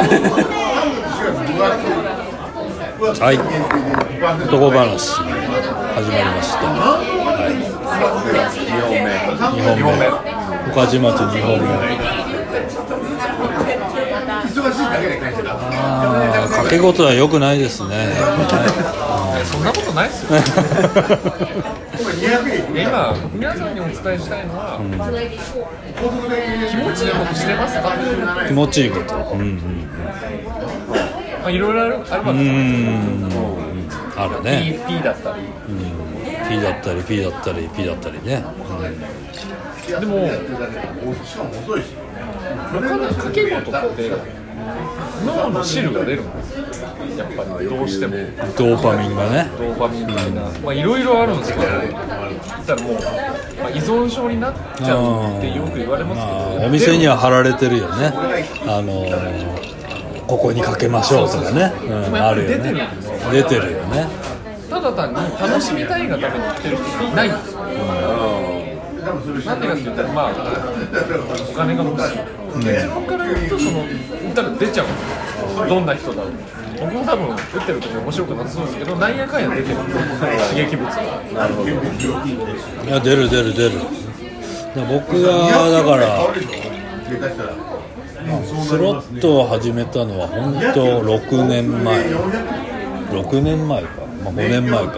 はい。男話始まりました。はい。2本目。2本目。岡島と2本目。ああ掛け事は良くないですね、はそんなことないですよ。い や今皆さんにお伝えしたいのは、気持ちいいことしてますか、い、気持ちいいこと。うんうんまあ、いろいろあるあるわうけですんあるね。P, P だったり。P だったり P だったり P だったりね、でも他の掛け事って脳の汁が出るん。ですよやっぱりどうしても。ドーパミンがね。ドーパミンみたいな。まあいろいろあるんですけど言ったらもう、まあ、依存症になっちゃうってよく言われますけど、まあお店には貼られてるよね。あのーここにかけましょうとかね、うん、あるよね。出てるよ。ね。ただ単に楽しみたいがために来てる人ないんですよ、なんでかって言ったらまあお金が欲しい、結論から言うとその言ったら出ちゃう。どんな人だろう。僕も多分打ってる時面白くなさそうですけどなんやかんや出てる。刺激物が。なるほど。いや出る出る出る。で僕がだからスロットを始めたのは本当6年前。6年前か、まあ、5年前か。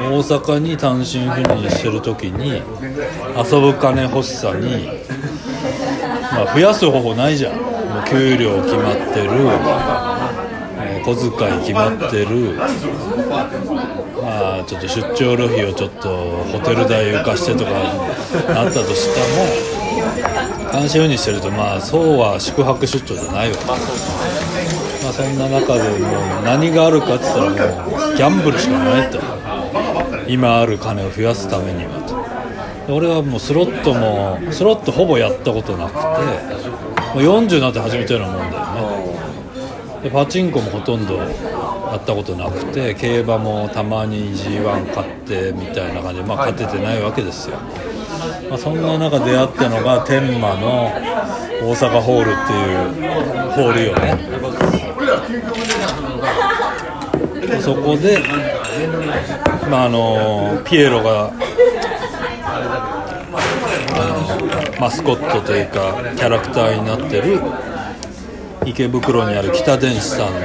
大阪に単身赴任してる時に遊ぶ金欲しさに、まあ、増やす方法ないじゃん。もう給料決まってる。小遣い決まってる。まあちょっと出張旅費をちょっとホテル代浮かしてとかなったとしても単身赴任してるとまあそうは宿泊出張じゃないわ。けまあそんな中でもう何があるかって言ったらもうギャンブルしかないと。今ある金を増やすためにはと。俺はもうスロットもスロットほぼやったことなくてもう40になって始めたようなもんだよね。でパチンコもほとんどやったことなくて競馬もたまに g 1買ってみたいな感じで、まあ、勝ててないわけですよ、まあ、そんな中出会ったのが天満の大阪ホールっていうホールよね。でそこで、まあ、あのピエロがあのマスコットというかキャラクターになってる池袋にある北電子さんのあの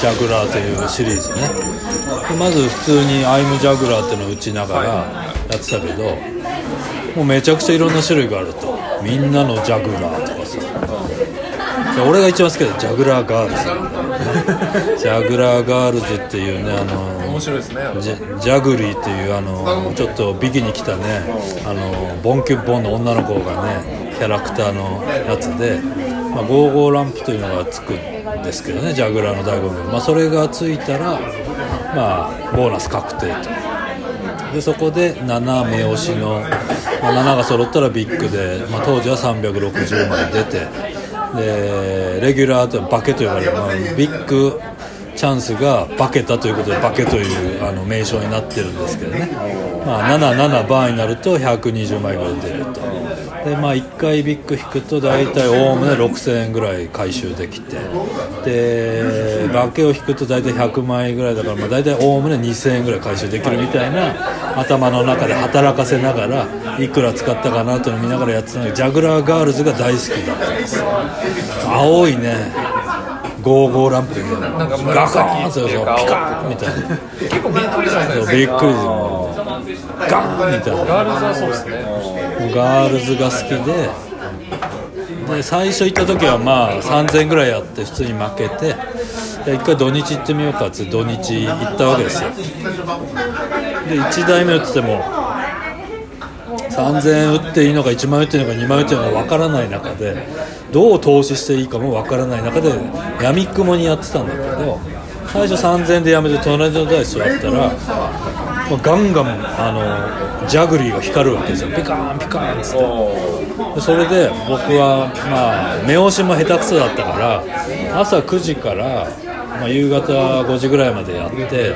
ジャグラーというシリーズね。でまず普通に「アイムジャグラー」っていうのを打ちながらやってたけどもうめちゃくちゃいろんな種類があると。みんなのジャグラーとかさ。俺が一番好きなジャグラーガールズ。ジャグラーガールズっていうねあの面白いですねジャグリーっていうあのちょっとビキニ着たねあのボンキュッボンの女の子がねキャラクターのやつで、まあ、ゴーゴーランプというのがつくんですけどねジャグラーの醍醐味。まあそれがついたらまあボーナス確定と。でそこで7目押しの、まあ、7が揃ったらビッグで、まあ、当時は360まで出てでレギュラーとバケと呼ばれる、まあ、ビッグチャンスが化けたということで化けというあの名称になってるんですけどね、まあ、77バーになると120枚ぐらい出ると。でまあ1回ビッグ引くと大体おおむね6000円ぐらい回収できて。でバケを引くと大体100枚ぐらいだから、まあ、大体おおむね2000円ぐらい回収できるみたいな頭の中で働かせながらいくら使ったかなというのを見ながらやってたのでジャグラーガールズが大好きだったんですよ。青いねゴーゴーランプでガカーンそうそうピカーンみたいな。結構びっくりしましたねびっくりガーンみたいな。ガールズはそうですね。ガールズが好きでで最初行った時はまあ3000円ぐらいやって普通に負けてで一回土日行ってみようかって土日行ったわけですよ。で1台目打ってても3000円打っていいのか1万円打っていいのか2万円打っていいのか分からない中でどう投資していいかも分からない中でやみくもにやってたんだけど最初3000円でやめて隣の台座ったらガンガンあのジャグリーが光るわけですよ。ピカーンピカーンっつって。それで僕はまあ目押しも下手くそだったから朝9時から、まあ、夕方5時ぐらいまでやって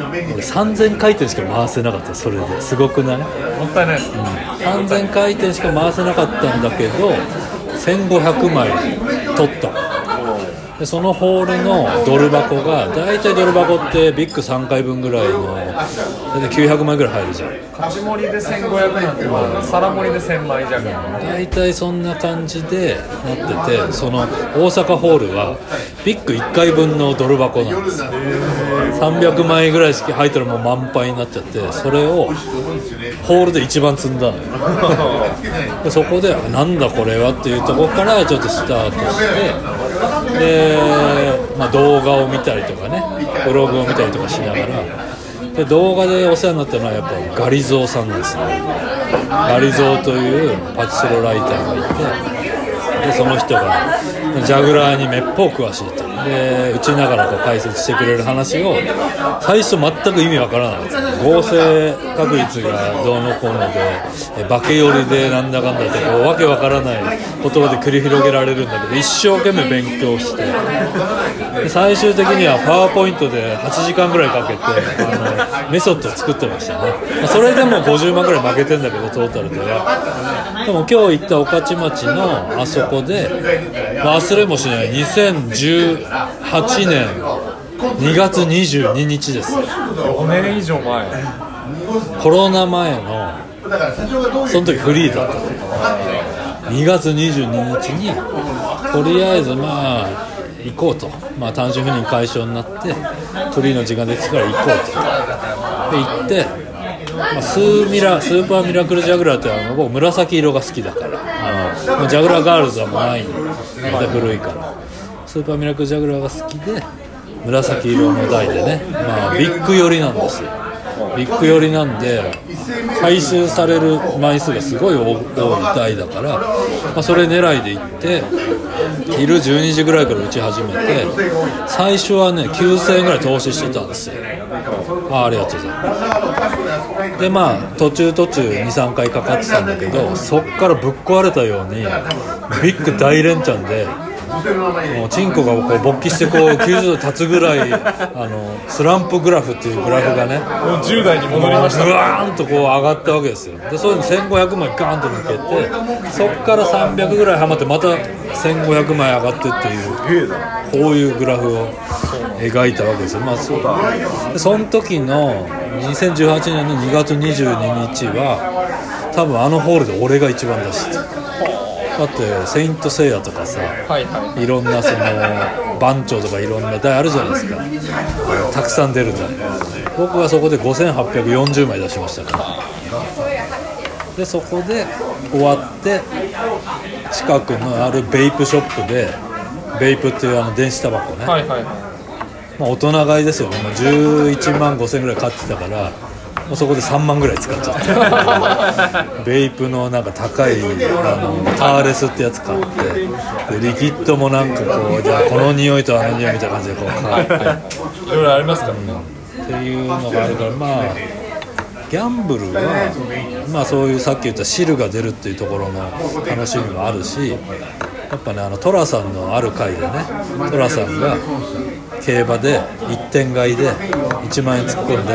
俺3000回転しか回せなかったそれで。すごくない？もったいないです、3000回転しか回せなかったんだけど1500枚取ったでそのホールのドル箱が大体ドル箱ってビッグ3回分ぐらいの大体900枚ぐらい入るじゃん。勝ち盛りで1500なんてまあ皿盛りで1000枚弱大体そんな感じでなっててその大阪ホールはビッグ1回分のドル箱なんです。300枚ぐらいしか入ったらもう満杯になっちゃってそれをホールで一番積んだのよ。でそこでなんだこれはっていうところからちょっとスタートしてで、まあ、動画を見たりとかねブログを見たりとかしながら。で動画でお世話になったのはやっぱガリゾーさんですね。ガリゾーというパチスロライターがいてでその人がジャグラーにめっぽう詳しいと。で打ちながらこう解説してくれる話を最初全く意味わからない。合成確率がどうのこうので化け寄りでなんだかんだってこうわけわからない言葉で繰り広げられるんだけど一生懸命勉強して最終的にはパワーポイントで8時間ぐらいかけてあのメソッドを作ってましたね。まそれでも50万ぐらい負けてんだけどトータルで。はでも今日行った御徒町のあそこで忘れもしない20 2018年。2月22日です。5年以上前。コロナ前のその時フリーだ。った2月22日にとりあえずまあ行こうと、まあ、単身赴任解消になってフリーの時間できたから行こうと。で行って、まあ、スーミラスーパーミラクルジャグラーってあの僕紫色が好きだから。あのジャグラーガールズはもうないんでまた古いからスーパーミラクルジャグラーが好きで紫色の台でね、まあ、ビッグ寄りなんですよ。ビッグ寄りなんで回収される枚数がすごい多い台だから、まあ、それ狙いで行って昼12時ぐらいから打ち始めて最初はね9000円ぐらい投資してたんですよ。あありがとうございます。でまあ途中途中23回かかってたんだけどそっからぶっ壊れたようにビッグ大連チャンでもうチンコがこう勃起してこう90度立つぐらい あのスランプグラフっていうグラフがねもう10代に戻りました。ブワーンとこう上がったわけですよ。でそういうの1500枚ガーンと抜けてそっから300ぐらいはまってまた1500枚上がってっていうこういうグラフを描いたわけですよ。まあそう。でその時の2018年の2月22日は多分あのホールで俺が一番出してただって「セイント・セイヤ」とかさはいはい。ろんなその番長とかいろんな台あるじゃないですか。たくさん出る台僕はそこで5840枚出しましたから。でそこで終わって近くのあるベイプショップでベイプっていうあの電子タバコね、はいはいまあ、大人買いですよ。ねもう11万5千ぐらい買ってたからもうそこで3万ぐらい使っちゃって ベイプのなんか高いあのターレスってやつ買ってでリキッドもなんかこうじゃあこの匂いとあの匂いみたいな感じでこう買って。いろいろありますからね。っていうのがあるからまあギャンブルは、まあ、そういうさっき言った汁が出るっていうところの楽しみもあるしやっぱねあの寅さんのある回でね寅さんが競馬で1点買いで1万円突っ込んで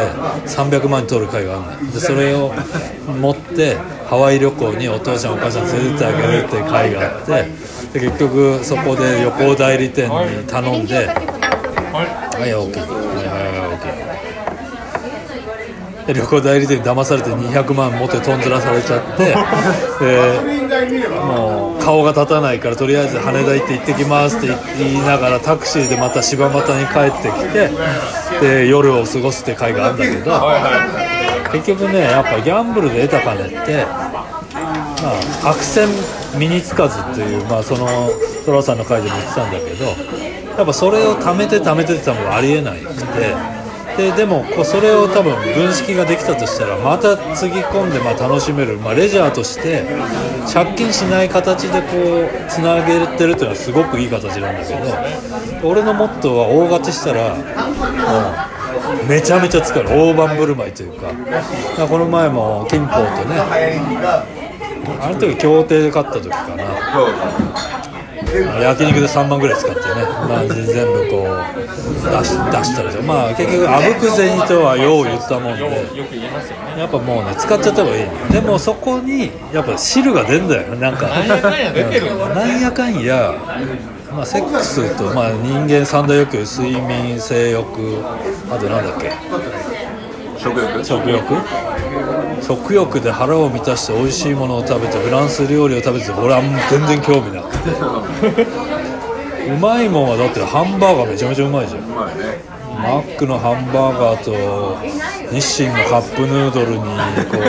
300万円取る回があるのでそれを持ってハワイ旅行にお父ちゃんお母ちゃん連れてってあげるっていう回があってで結局そこで旅行代理店に頼んで。はい、OK。旅行代理店に騙されて200万持ってとんずらされちゃって でもう顔が立たないからとりあえず羽田行って行ってきますって言いながらタクシーでまた柴又に帰ってきてで夜を過ごすって会があるんだけど結局ねやっぱギャンブルで得た金ってまあ、悪戦身につかずっていう、まあ、その寅さんの回でも言ってたんだけどやっぱそれを貯めて貯めてってたのがありえないくてででもこうそれを多分分析ができたとしたらまたつぎ込んでま楽しめる、まあ、レジャーとして借金しない形でこうつなげてるっていうのはすごくいい形なんだけど俺のモットーは大勝ちしたらもうめちゃめちゃ使える。大盤振る舞いというか。かこの前も金峰とねあの時協定で買った時かな。焼肉で3万ぐらい使ってね、まあ、全部こう出し出したりとかまあ結局あぶく銭とはよう言ったもんで。よく言いますよね。やっぱもうね使っちゃった方がいい。でもそこにやっぱ汁が出んだよなんか。なんやかんやまあ、セックスと、まあ、人間三大欲求睡眠性欲あとなんだっけ？食欲？食欲？食欲で腹を満たして美味しいものを食べてフランス料理を食べて俺はもう全然興味なくて。うまいもんはだってハンバーガーめちゃめちゃうまいじゃん。ねマックのハンバーガーと日清のカップヌードルにこう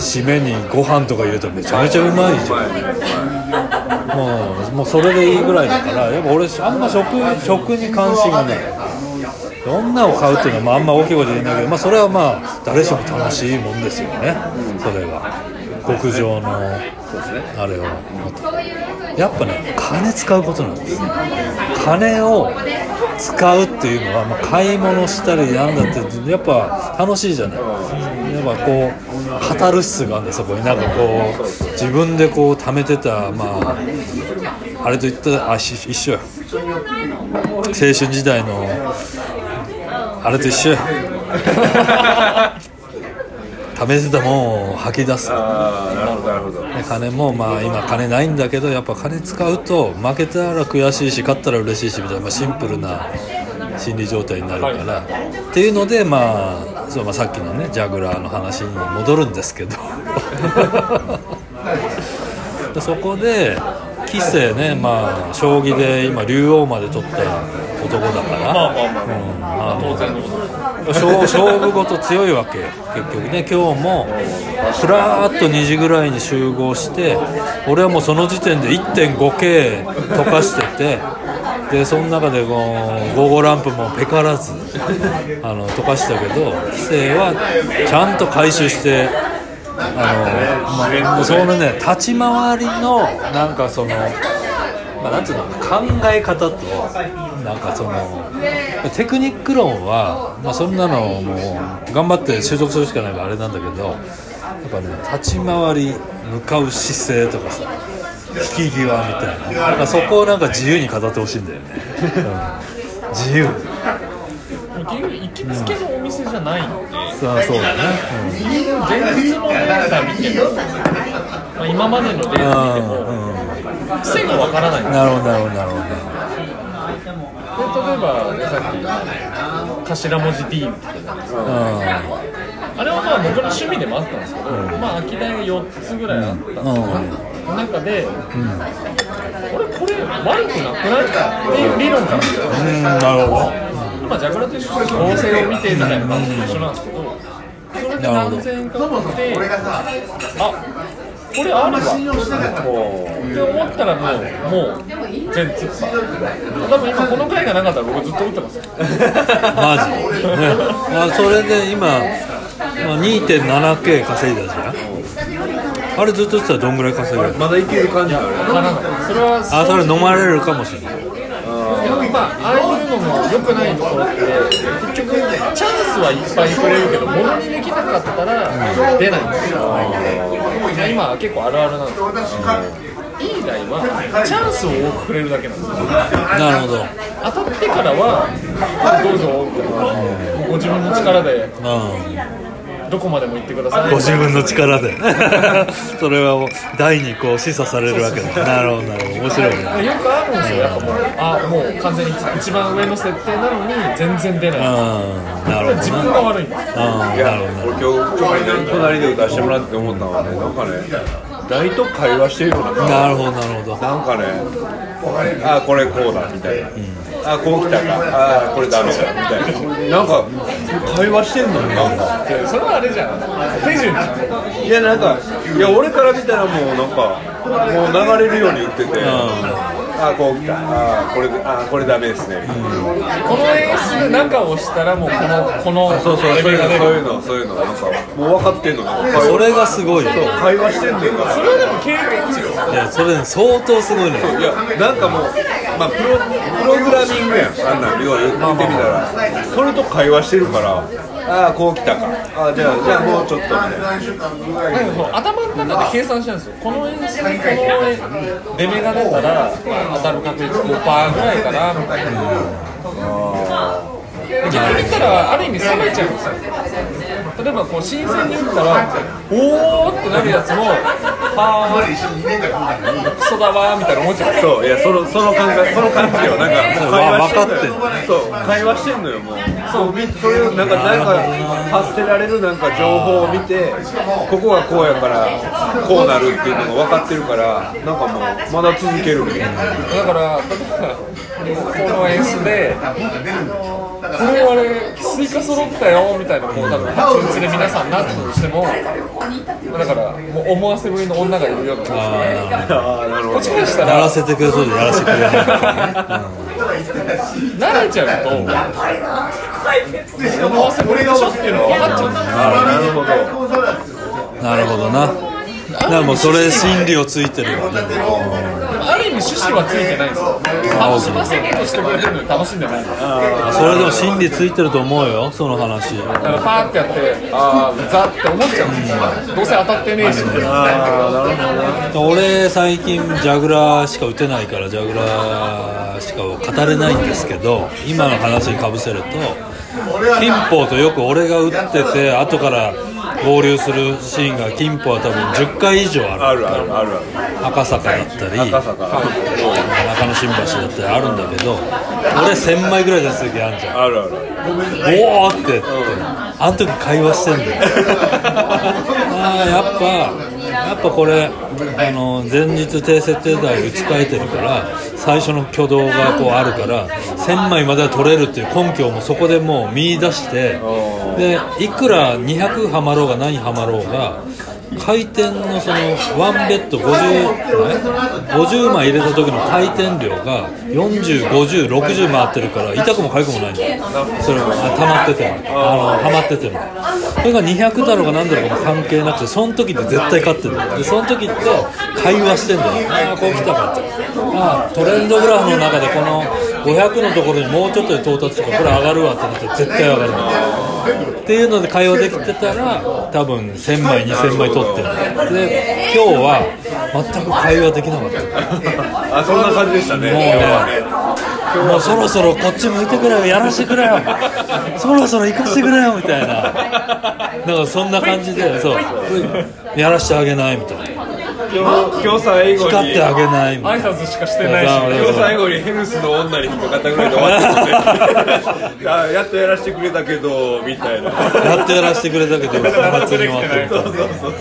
締めにご飯とか入れたらめちゃめちゃうまいじゃん。もうもうそれでいいぐらいだからやっぱ俺あんま食食に関心がない女を買うっていうのはあんま大きいこと言えないけど、まあ、それはまあ誰しも楽しいもんですよね。それが。極上のあれを。やっぱね金使うことなんです金を使うっていうのは、まあ、買い物したりなんだってやっぱ楽しいじゃない。やっぱこうカタルシスがあるんだそこになんかこう自分でこう貯めてたまああれといったらあし一緒よ。青春時代のあれと一緒よ貯めてたもんを吐き出すああなるほどなるほどで金もまあ今金ないんだけどやっぱ金使うと負けたら悔しいし勝ったら嬉しいしみたいな、まあ、シンプルな心理状態になるから、っていうのでまあそうまあさっきのねジャグラーの話に戻るんですけどでそこで棋聖ねまあ将棋で今竜王まで取った男だから。まあまあまあ、うん。あの当然のこと。勝勝負ごと強いわけ。よ結局ね今日もふらーっと2時ぐらいに集合して俺はもうその時点で 1.5K 溶かしててでその中でこう午後ランプもペカらずあの溶かしたけど規制はちゃんと回収してあの、まあ、そのね立ち回りのなんかそのまあ、なんつうの考え方となんかそのテクニック論は、まあ、そんなのもう頑張って習得するしかないからあれなんだけどやっぱね立ち回り向かう姿勢とかさ引き際みたいななんかそこをなんか自由に語ってほしいんだよね、うん自由行きつけの店じゃないんで、そうそうだね、前日のデータ見ても、まあ、今までのデータ見ても、うんうん癖がわからないんですなるほどなるほど。なるほで例えばさっき頭文字 D みたいなどあれはまあ僕の趣味でもあったんですけど、まあ空き台が4つぐらいあったんですよ、うん。中で、俺これ悪くなくない？っていう理論からですよ。うんうんなるほどまあジャグラーと一緒で構成を見てみたいな感じと一緒なんですけどそれで何千円かかってあこれあるわ。って思ったらもうもう全突破。多分今この回がなかったら僕ずっと打ってますよ。マジ、ね まあ、それで今、まあ、2.7K 稼いだじゃん？あれずっと言ってたらどんぐらい稼げるまだいける感じなのねわからないそれはあそれ飲まれるかもしれない。まあ、ああのも良くないところって結局チャンスはいっぱいくれるけどものにできなかったら出ないんですよ、今結構あるあるなんですけどいい台はチャンスを多くくれるだけなんですよなるほど。当たってからはどうぞみたいなご自分の力で。うんどこまでも行ってください。ご自分の力で。それはもう台にこう示唆されるわけだ。なるほどなるほど。面白いね。よくあるんですよやっぱもうあもう完全に一番上の設定なのに全然出ない。うんなるほ自どな。分が悪い。んですうんいやなるほど俺今日隣で隣で歌してもらって思ったのはね。なんかね大と会話してるようななるほどなるほど。なんかねあこれこうだみたいな、あこう来たか。あこれダメだみたいな。なんか会話してんのに。なんか。それはあれじゃん。手順。じゃんいやなんかいや俺から見たらもうなんかもう流れるように言ってて、あこう来た。あこれあこれダメですね、この演出で中を押したらもうこのこのそうそうそういうのそういうのそういうの。なんかもう分かってんのそれがすごい。よそう会話してんねんからそれはでも経験値よ。いやそれね相当すごいねいやなんかもう、まあ、プロプログラミングやん。あんなん要は言ってみたら。それと会話してるから。ああこう来たか。ああじゃあじゃあもうちょっとみたいななんかその頭の中で計算してるんですよ。この演出にこの出目が出たら、まあ、当たる確率5%ぐらいかなみたいな。逆に言ったらある意味冷めちゃうんですよ例例えばこう新鮮に打ったらおーってなるやつもはークソだわーみたいな思っちゃう。そういやそのその感覚その感じよ。なんか会話してんのよ。そう会話してんのよもうそうみそういうなんかなんか発せられるなんか情報を見てここがこうやからこうなるっていうのが分かってるからなんかもうまだ続けるみたいな。だから例えばこの演出でこれあれスイカ揃ったよみたいなこう多分発熱で皆さんなったとしてもだからもう思わせぶりの女がいるよってことですね。こっちからしたやららせてくれそうでやらせてくれない慣れちゃうと思わせぶりでしょっていうのが分かっちゃうなるほど。なるほどな。だからもうそれ心理をついてるよねある意味趣旨はついてないんですよ楽しませようとしてくれてるのに楽しんでないそれでも心理ついてると思うよ。その話。だからパーってやってああザって思っちゃうんですよどうせ当たってねえし。俺最近ジャグラーしか打てないからジャグラーしか語れないんですけど今の話にかぶせると金峰とよく俺が打ってて後から合流するシーンが金峰は多分10回以上ある。あるあるある赤坂だったり。赤坂中野新橋だったりあるんだけど俺1000枚ぐらい出す時あるじゃん。あるある。おおってってあの時会話してんだよ。ああやっぱやっぱこれあの前日低設定台打ち替えてるから最初の挙動がこうあるから1000枚までは取れるっていう根拠をもうそこでもう見出してでいくら200はまろうが何はまろうが回転のそのワンベッド50枚50枚入れた時の回転量が405060回ってるから痛くも痒くもないんだよ。それが溜まってても。あのはまってても。それが200だろうが何だろうが関係なくてその時って絶対勝ってるでその時って会話してんだよ。ああこう来たかって。ああトレンドグラフの中でこの500のところにもうちょっとで到達とかこれ上がるわってなって絶対上がるんだよっていうので会話できてたら多分1000枚2000枚取ってるで今日は全く会話できなかった。あそんな感じでしたね。もうねもうそろそろこっち向いてくれよ。やらしてくれよ。そろそろ行かしてくれよみたいな。なんかそんな感じでそう。やらしてあげないみたいな今日最後に光ってあげないみたいな挨拶しかしてないしそう今日最後にヘルスの女に引っかかったぐらいで終わったのであやっとやらせてくれたけどみたいな。やっとやらせてくれたけど祭りに終わってるそうそうそう。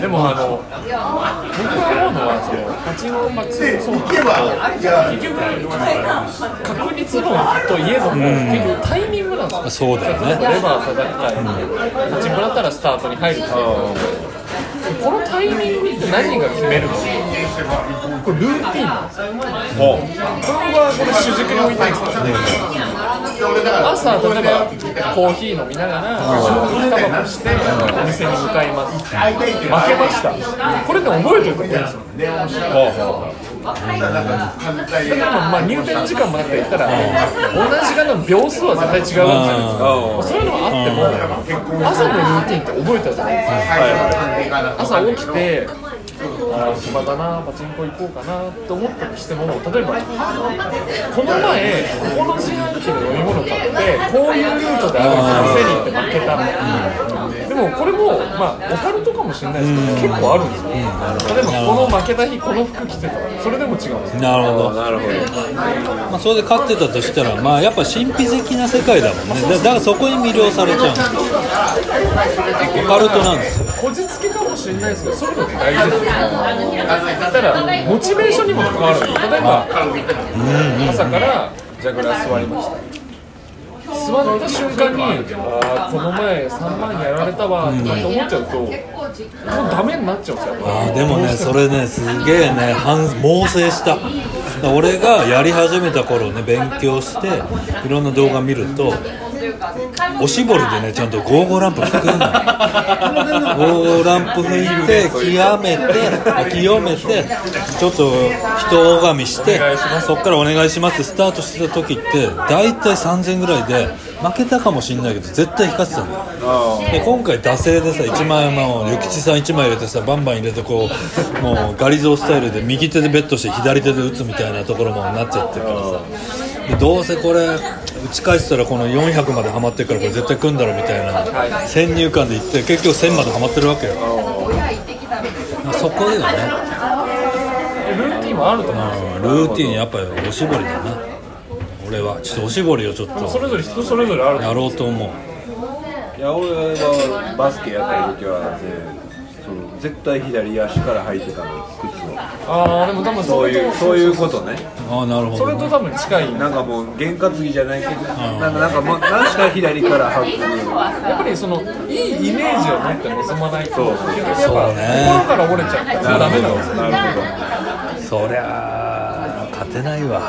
でもあの僕が思うのはそのパチンコパチンコそうなんですけど結局確率論といえども、結局タイミングなんですよ。そうだよね。レバー叩きたい、パチンコだったらスタートに入るタイミングこのタイミングって何が決めるの？これルーティンなんですよこれはこれ主軸に置いたいんですよ朝例えばコーヒー飲みながら消費タバコしてお店に向かいます。負けました。これで覚えておくといいんですよだからまあ入店時間もなくて言ったら同じ時間の秒数は絶対違うじゃないですかそういうのがあっても朝のルーティンって覚えたじゃないですか朝起きて暇だなパチンコ行こうかなって思ったとしても例えばこの前ここの自販機の飲み物買ってこういうルートである店に行って負けたでもこれもまあオカルトかもしれないですけど結構あるんですよ。例えばこの負けた日この服着てたそれでも違うんですよ。なるほど。なるほどまあ、それで勝ってたとしたら、まあ、やっぱ神秘的な世界だもんね。だだからそこに魅了されちゃう。んですよオカルトなんですよこじつけかもしれないです。けどそういうのって大事ですよだからモチベーションにも関わる。例えば朝からジャグラー座りました。座った瞬間にあこの前3万やられたわとかって思っちゃうともうダメになっちゃうんですよ。あでもねそれねすげえね反猛省した。俺がやり始めた頃ね勉強していろんな動画見るとおしぼりでねちゃんとゴーゴーランプ拭くんだよ。ゴーゴーランプ拭いて極めて清めてちょっと人拝みしてそっからお願いしますってスタートしてた時って大体3000ぐらいで負けたかもしれないけど絶対引かせてたんだよで今回惰性でさ1万円も諭吉さん1枚入れてさバンバン入れてこうもうガリゾースタイルで右手でベットして左手で打つみたいなところもなっちゃってるからさ。でどうせこれ打ち返したらこの400まではまってるからこれ絶対組んだろみたいな先入観でいって結局1000まではまってるわけよ。そこだよね。ルーティンはあると思う。ルーティンやっぱりおしぼりだな。俺は。ちょっとおしぼりをちょっとそれぞれ人それぞれあるとやろうと思う。いや俺はバスケやってる時はね絶対左足から履いてたの靴を。ああでも多分そういうそういうことね。ああなるほど、ね、それと多分近い。なんかもう験担ぎじゃないけどなんかなんかもう何しか左から履くやっぱりそのいいイメージを持って臨まないと結局やっぱそう。ね心から折れちゃう。からダメなんですよ。なるそりゃあ勝てないわ。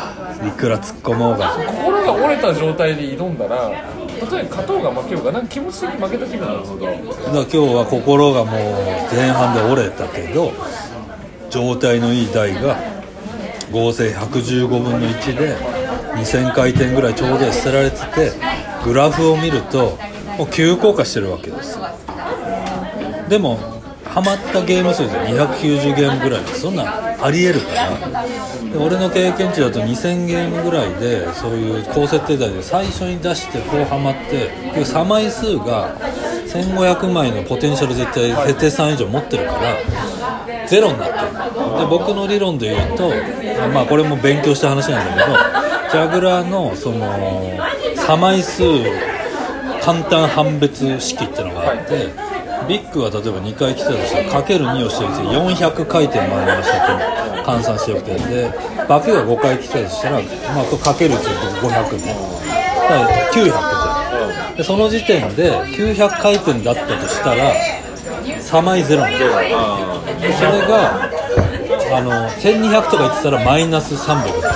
いくら突っ込もうが。心が折れた状態で挑んだら例えば勝とうが負けようがなんか気持ち的に負けた気分なんですよ。だから今日は心がもう前半で折れたけど状態のいい台が合成115分の1で2000回転ぐらいちょうど捨てられててグラフを見るともう急降下してるわけですよ。でもハマったゲーム数で290ゲームぐらいでそんなんありえるからで俺の経験値だと2000ゲームぐらいでそういう高設定台で最初に出してこうハマってで差枚数が1500枚のポテンシャル絶対設定3以上持ってるからゼロになってる。で僕の理論で言うとまあこれも勉強した話なんだけどジャグラーのその差枚数簡単判別式ってのがあって、ビッグは例えば2回来たとしたらかける2をしてるんですよ400回転回りましたと換算してよくてでバケが5回来たとしたら、まあ、かけるっていうと500ね。だから900じゃん。でその時点で900回転だったとしたら3枚ゼロなんでそれがあの1200とか言ってたらマイナス300だ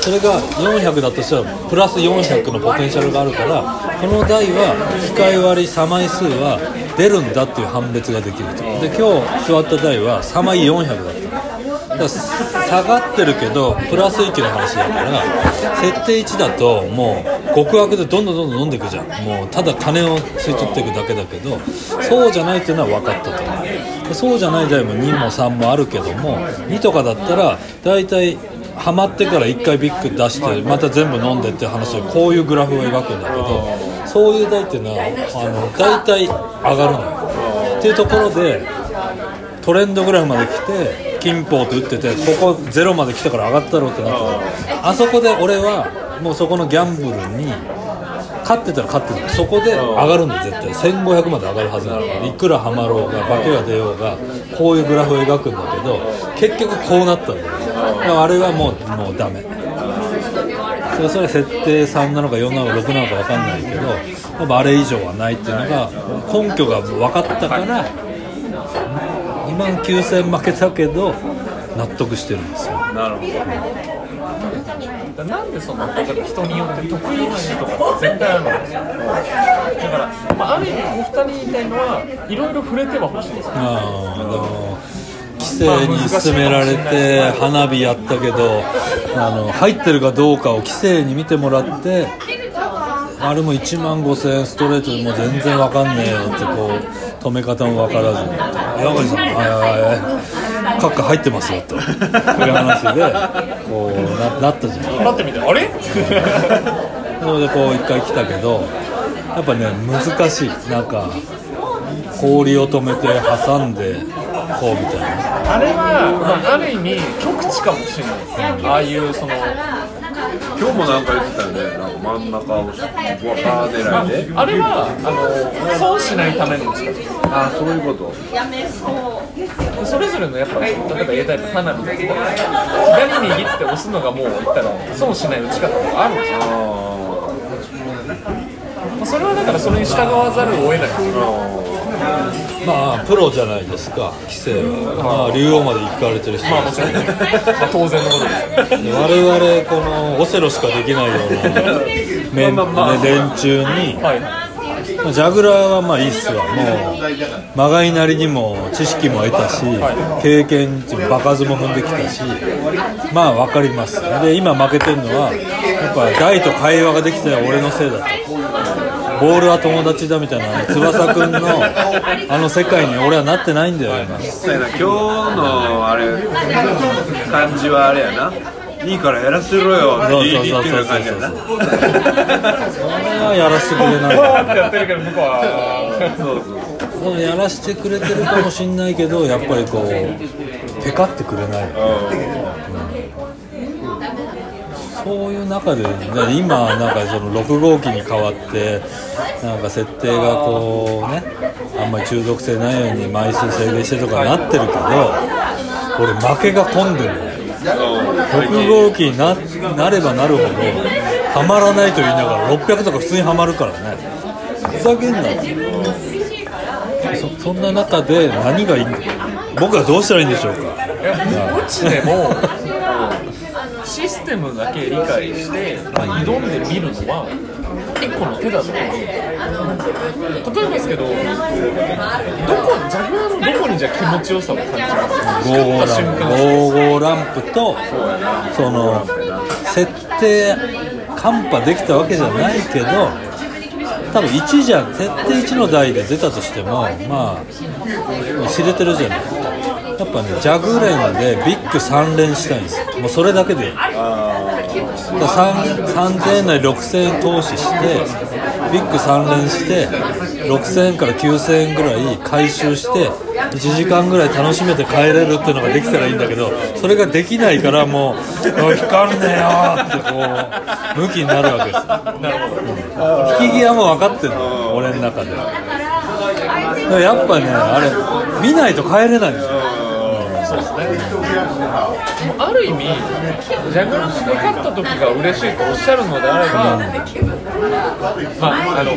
それが400だとしたらプラス400のポテンシャルがあるからこの台は機械割り差枚数は出るんだっていう判別ができると。で今日座った台は差枚400だった。だから下がってるけどプラス1の話だから設定1だともう極悪でどんどんどんどん飲んでいくじゃん。もうただ金を吸い取っていくだけだけどそうじゃないっていうのは分かったと。思うそうじゃない台も2も3もあるけども2とかだったら大体ハマってから1回ビッグ出してまた全部飲んでって話でこういうグラフを描くんだけどそういう台っていうのはあの大体上がるの。よっていうところでトレンドグラフまで来て金峰って打っててここゼロまで来たから上がったろうってなったあそこで俺はもうそこのギャンブルに勝ってたら勝ってるそこで上がるんだよ絶対1500まで上がるはずなのいくらハマろうが化けが出ようがこういうグラフを描くんだけど結局こうなったんだよだからあれはもうもうダメそれそれ設定3なのか4なのか6なのか分かんないけどやっぱあれ以上はないっていうのが根拠が分かったから2万9000負けたけど納得してるんですよ。なるほど。なんでその人によって得意な人とか絶対あるんですよだから、まあ、ある意味お二人言いたいのはいろいろ触れてはほしいですよ。ああでも規制に勧められて花火やったけどあの入ってるかどうかを規制に見てもらってあれも1万5000円ストレートでもう全然わかんねえよってこう止め方もわからずに「山口さんはいはいはいカッカ入ってますよ」と。いう話でこうななったじゃん。待ってみてあれ？なのでこう一回来たけどやっぱね難しい。なんか氷を止めて挟んでこうみたいなあれは、まあ、ある意味極地かもしれないですああいうその今日もなんか言ってたよね。なんか真ん中をバー狙いであれはあの損しないための打ち方ですあそういうこと。それぞれのやっぱ例えば A タイプ花火とか左握って押すのがもう言ったら損しない打ち方とかあるんですよ、まあそれはだからそれに従わざるを得ないまあプロじゃないですか規制は、まあ、竜王まで行かれてる人。まあもちろん、まあ、当然のことです。よで我々このオセロしかできないようなまあ連中にはい。まあジャグラーはまあいいっすわ。もうまがいなりにも知識も得たし経験値も場数も踏んできたしまあ分かります。で今負けてるのはやっぱ大と会話ができてない俺のせいだとボールは友達だみたいな翼くんのあの世界に俺はなってないんだよ今。そうやな今日のあれ感じはあれやな。いいからやらせろよ。って言いに行ってる感じやなそれはやらせてくれないやってるけど向こうは。そうそう。やらせてくれてるかもしんないけどやっぱりこうペカってくれないそういう中で、ね、今なんかその6号機に変わってなんか設定がこうねあんまり中毒性ないように枚数制限してとかなってるけど俺負けが込んでる6号機にななればなるほどハマらないと言いながら600とか普通にはまるからね。ふざけんなそそんな中で何がいいんだ僕はどうしたらいいんでしょうか。いやうちでもテムだけ理解して、まあ、挑んでみるのは一個の手だと思う。例えばですけどどこジャグラーのどこにじゃ気持ちよさを感じます55作った瞬間。ランプ55ランプとその設定カンパできたわけじゃないけど多分1じゃん。設定1の台で出たとしてもまあ知れてるじゃない。やっぱねジャグレンでビッグ3連したいんですよ。もうそれだけで。だ3000円なり6000円投資してビッグ3連して6000円から9000円ぐらい回収して1時間ぐらい楽しめて帰れるっていうのができたらいいんだけどそれができないからもう「おい光るねよ」ってこう向きになるわけです。引き際も分かってるの俺の中で。だからやっぱねあれ見ないと帰れないんですよ。そうですね。ある意味ジャグランで勝った時が嬉しいとおっしゃるのであれば、まああの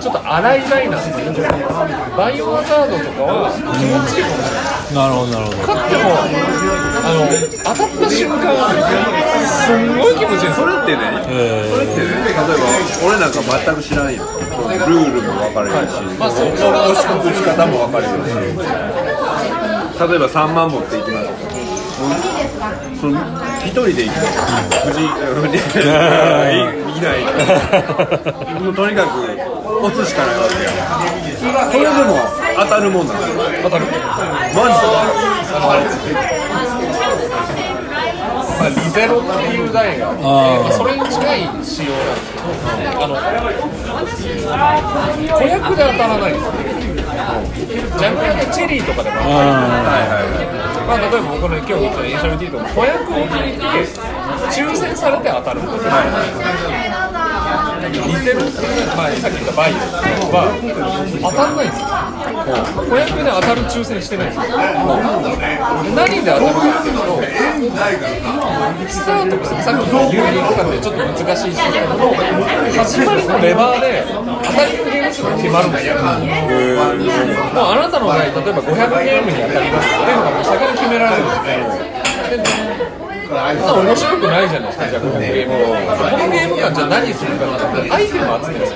ちょっと荒いライなんですけどバイオハザードとかは気持ちいいかもしれないなるほどなるほど勝ってもあの当たった瞬間すんごい気持ちいいそれってねえそれってね例えば俺なんか全く知らんよ。ルールも分かれるし、まあそ押し打ち方も分かれるし例えば3万持っていきます。その一人で行く。藤井藤井。いないもうとにかく押すしかないわけや。それでも。当たるもんなんですよ。当たる。マジまあ、リゼロっていう台が。あってそれに近い仕様なんですけど。あの子役で当たらないんですよジャンプやチェリーとかでも当たるあまあ、例えば僕の今日見た印象見ていいと子役を引いて抽選されて当たるんですよ、リゼロっていう、まあ、さっき言ったバイオは当たんないんですよ子役で当たる抽選してないんですよ。何で当たるかっていうとスタートさっきの有利区間でちょっと難しいですけど始まりのレバーで当たりのゲーム数が決まるんですよもうあなたの場合例えば500ゲームに当たりますっていうのがもう先に決められる。んですよ面白くないじゃないですかじゃあこのゲームをこのゲーム間じゃあ何するかって言ったらアイテムを集めるよ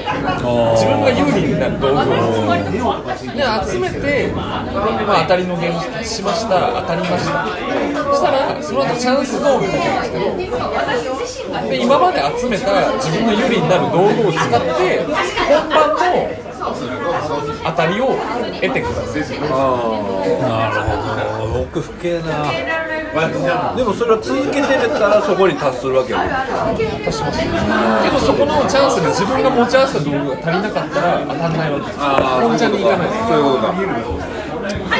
自分が有利になる道具をで集めて、まあ、当たりのゲームしました当たりましたそしたらその後チャンスゾーンが出てるんですけどで今まで集めた自分の有利になる道具を使って本番の当たりを得てくださいなるほど。僕不敬な。でもそれを続けてたらそこに達するわけよ。けどそこのチャンスで自分が持ち合わせた道具が足りなかったら当たんないわけですよ本ちゃんに行かないですそういうことか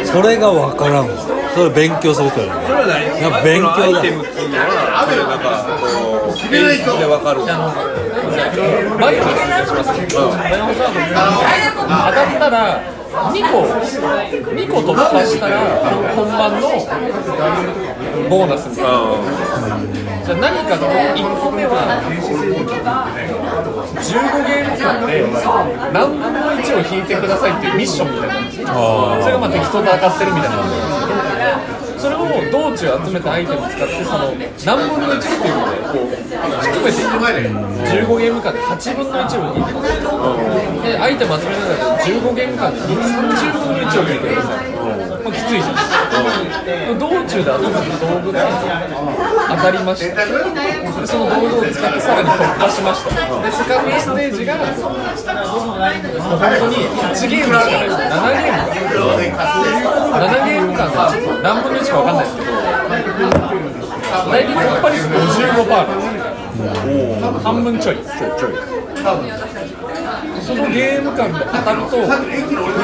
それが分からん。わそれ勉強する人やそれは勉強だ。アイテムっていうのはそれなんかこう演出で分かる。バイオハザードしますけど、バイオハザード当たったら2個2個突破したら本番のボーナスみたいな。じゃあ何かの1個目は15ゲーム間で何分の1を引いてくださいっていうミッションみたいな。それがまあ適当と戦ってるみたいな。感じなんですけどそれ道中集めたアイテムを使ってその何分の1っていうのでこう含めて。15ゲーム間で8分の1を引いてでアイテム集めながら15ゲーム間で30分の1を引いてくださいまあきついじゃないですか道中で集めた道具が当たりましたでその道具を使ってさらに突破しました。でセカンドステージがもう本当に8ゲームしかない7ゲーム7ゲーム間でちょっと何分の1か分かんない。ですけど大体突破率55%なんですよ半分ちょい。そのゲーム感で当たるとフ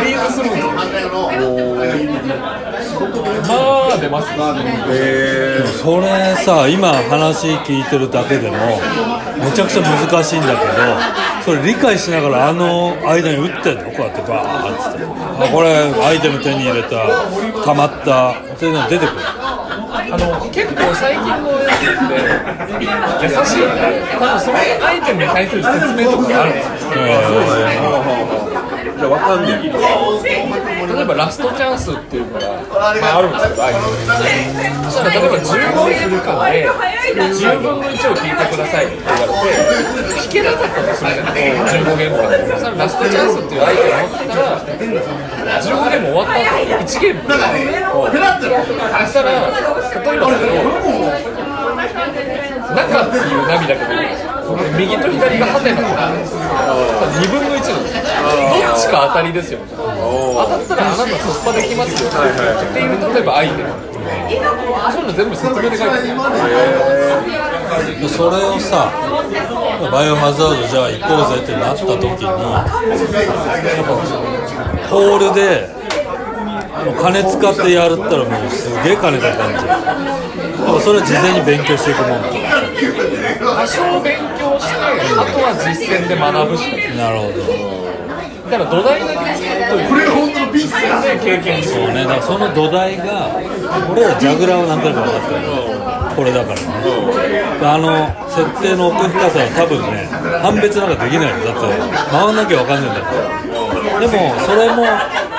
リーズするんですよまあ出ますね。それさ今話聞いてるだけでもめちゃくちゃ難しいんだけどそれ理解しながらあの間に打ってんのこうやってバーッつってあこれアイテム手に入れた溜まったっていうのが出てくる。あの結構最近のやつって優しい多分そのアイテムに対する説明とかがあるんですよ。じゃあ分かんね例えばラストチャンスっていうのが、まあ、あるんですけどアイテムそしたら例えば15ゲーム間で10分の1を聞いてくださいって言われて聞けなかったとするじゃないですか。15ゲーム間で。そしたらラストチャンスっていうアイテムを持ってたら15ゲーム終わった後1ゲーム。そしたら例えばですけど中っていう波だけど右と左がハテナ2分の1なんですよどっちか当たりですよ当たったらあなた突破できますよっていう例えばアイテムそういうの全部説明で書いてあるそれをさバイオハザードじゃあ行こうぜってなった時にやっぱホールでもう金使ってやるったらもうすげえ金かかるじゃん。でもそれは事前に勉強していくもん。多少勉強してあとは実践で学ぶしかなるほど。だから土台だけ作っといて実践で経験するそうね。だからその土台が俺らジャグラーは何回か分かったよこれだからね。あの設定の奥深さは多分ね判別なんかできないよ。だって回んなきゃ分かんないんだから。でもそれも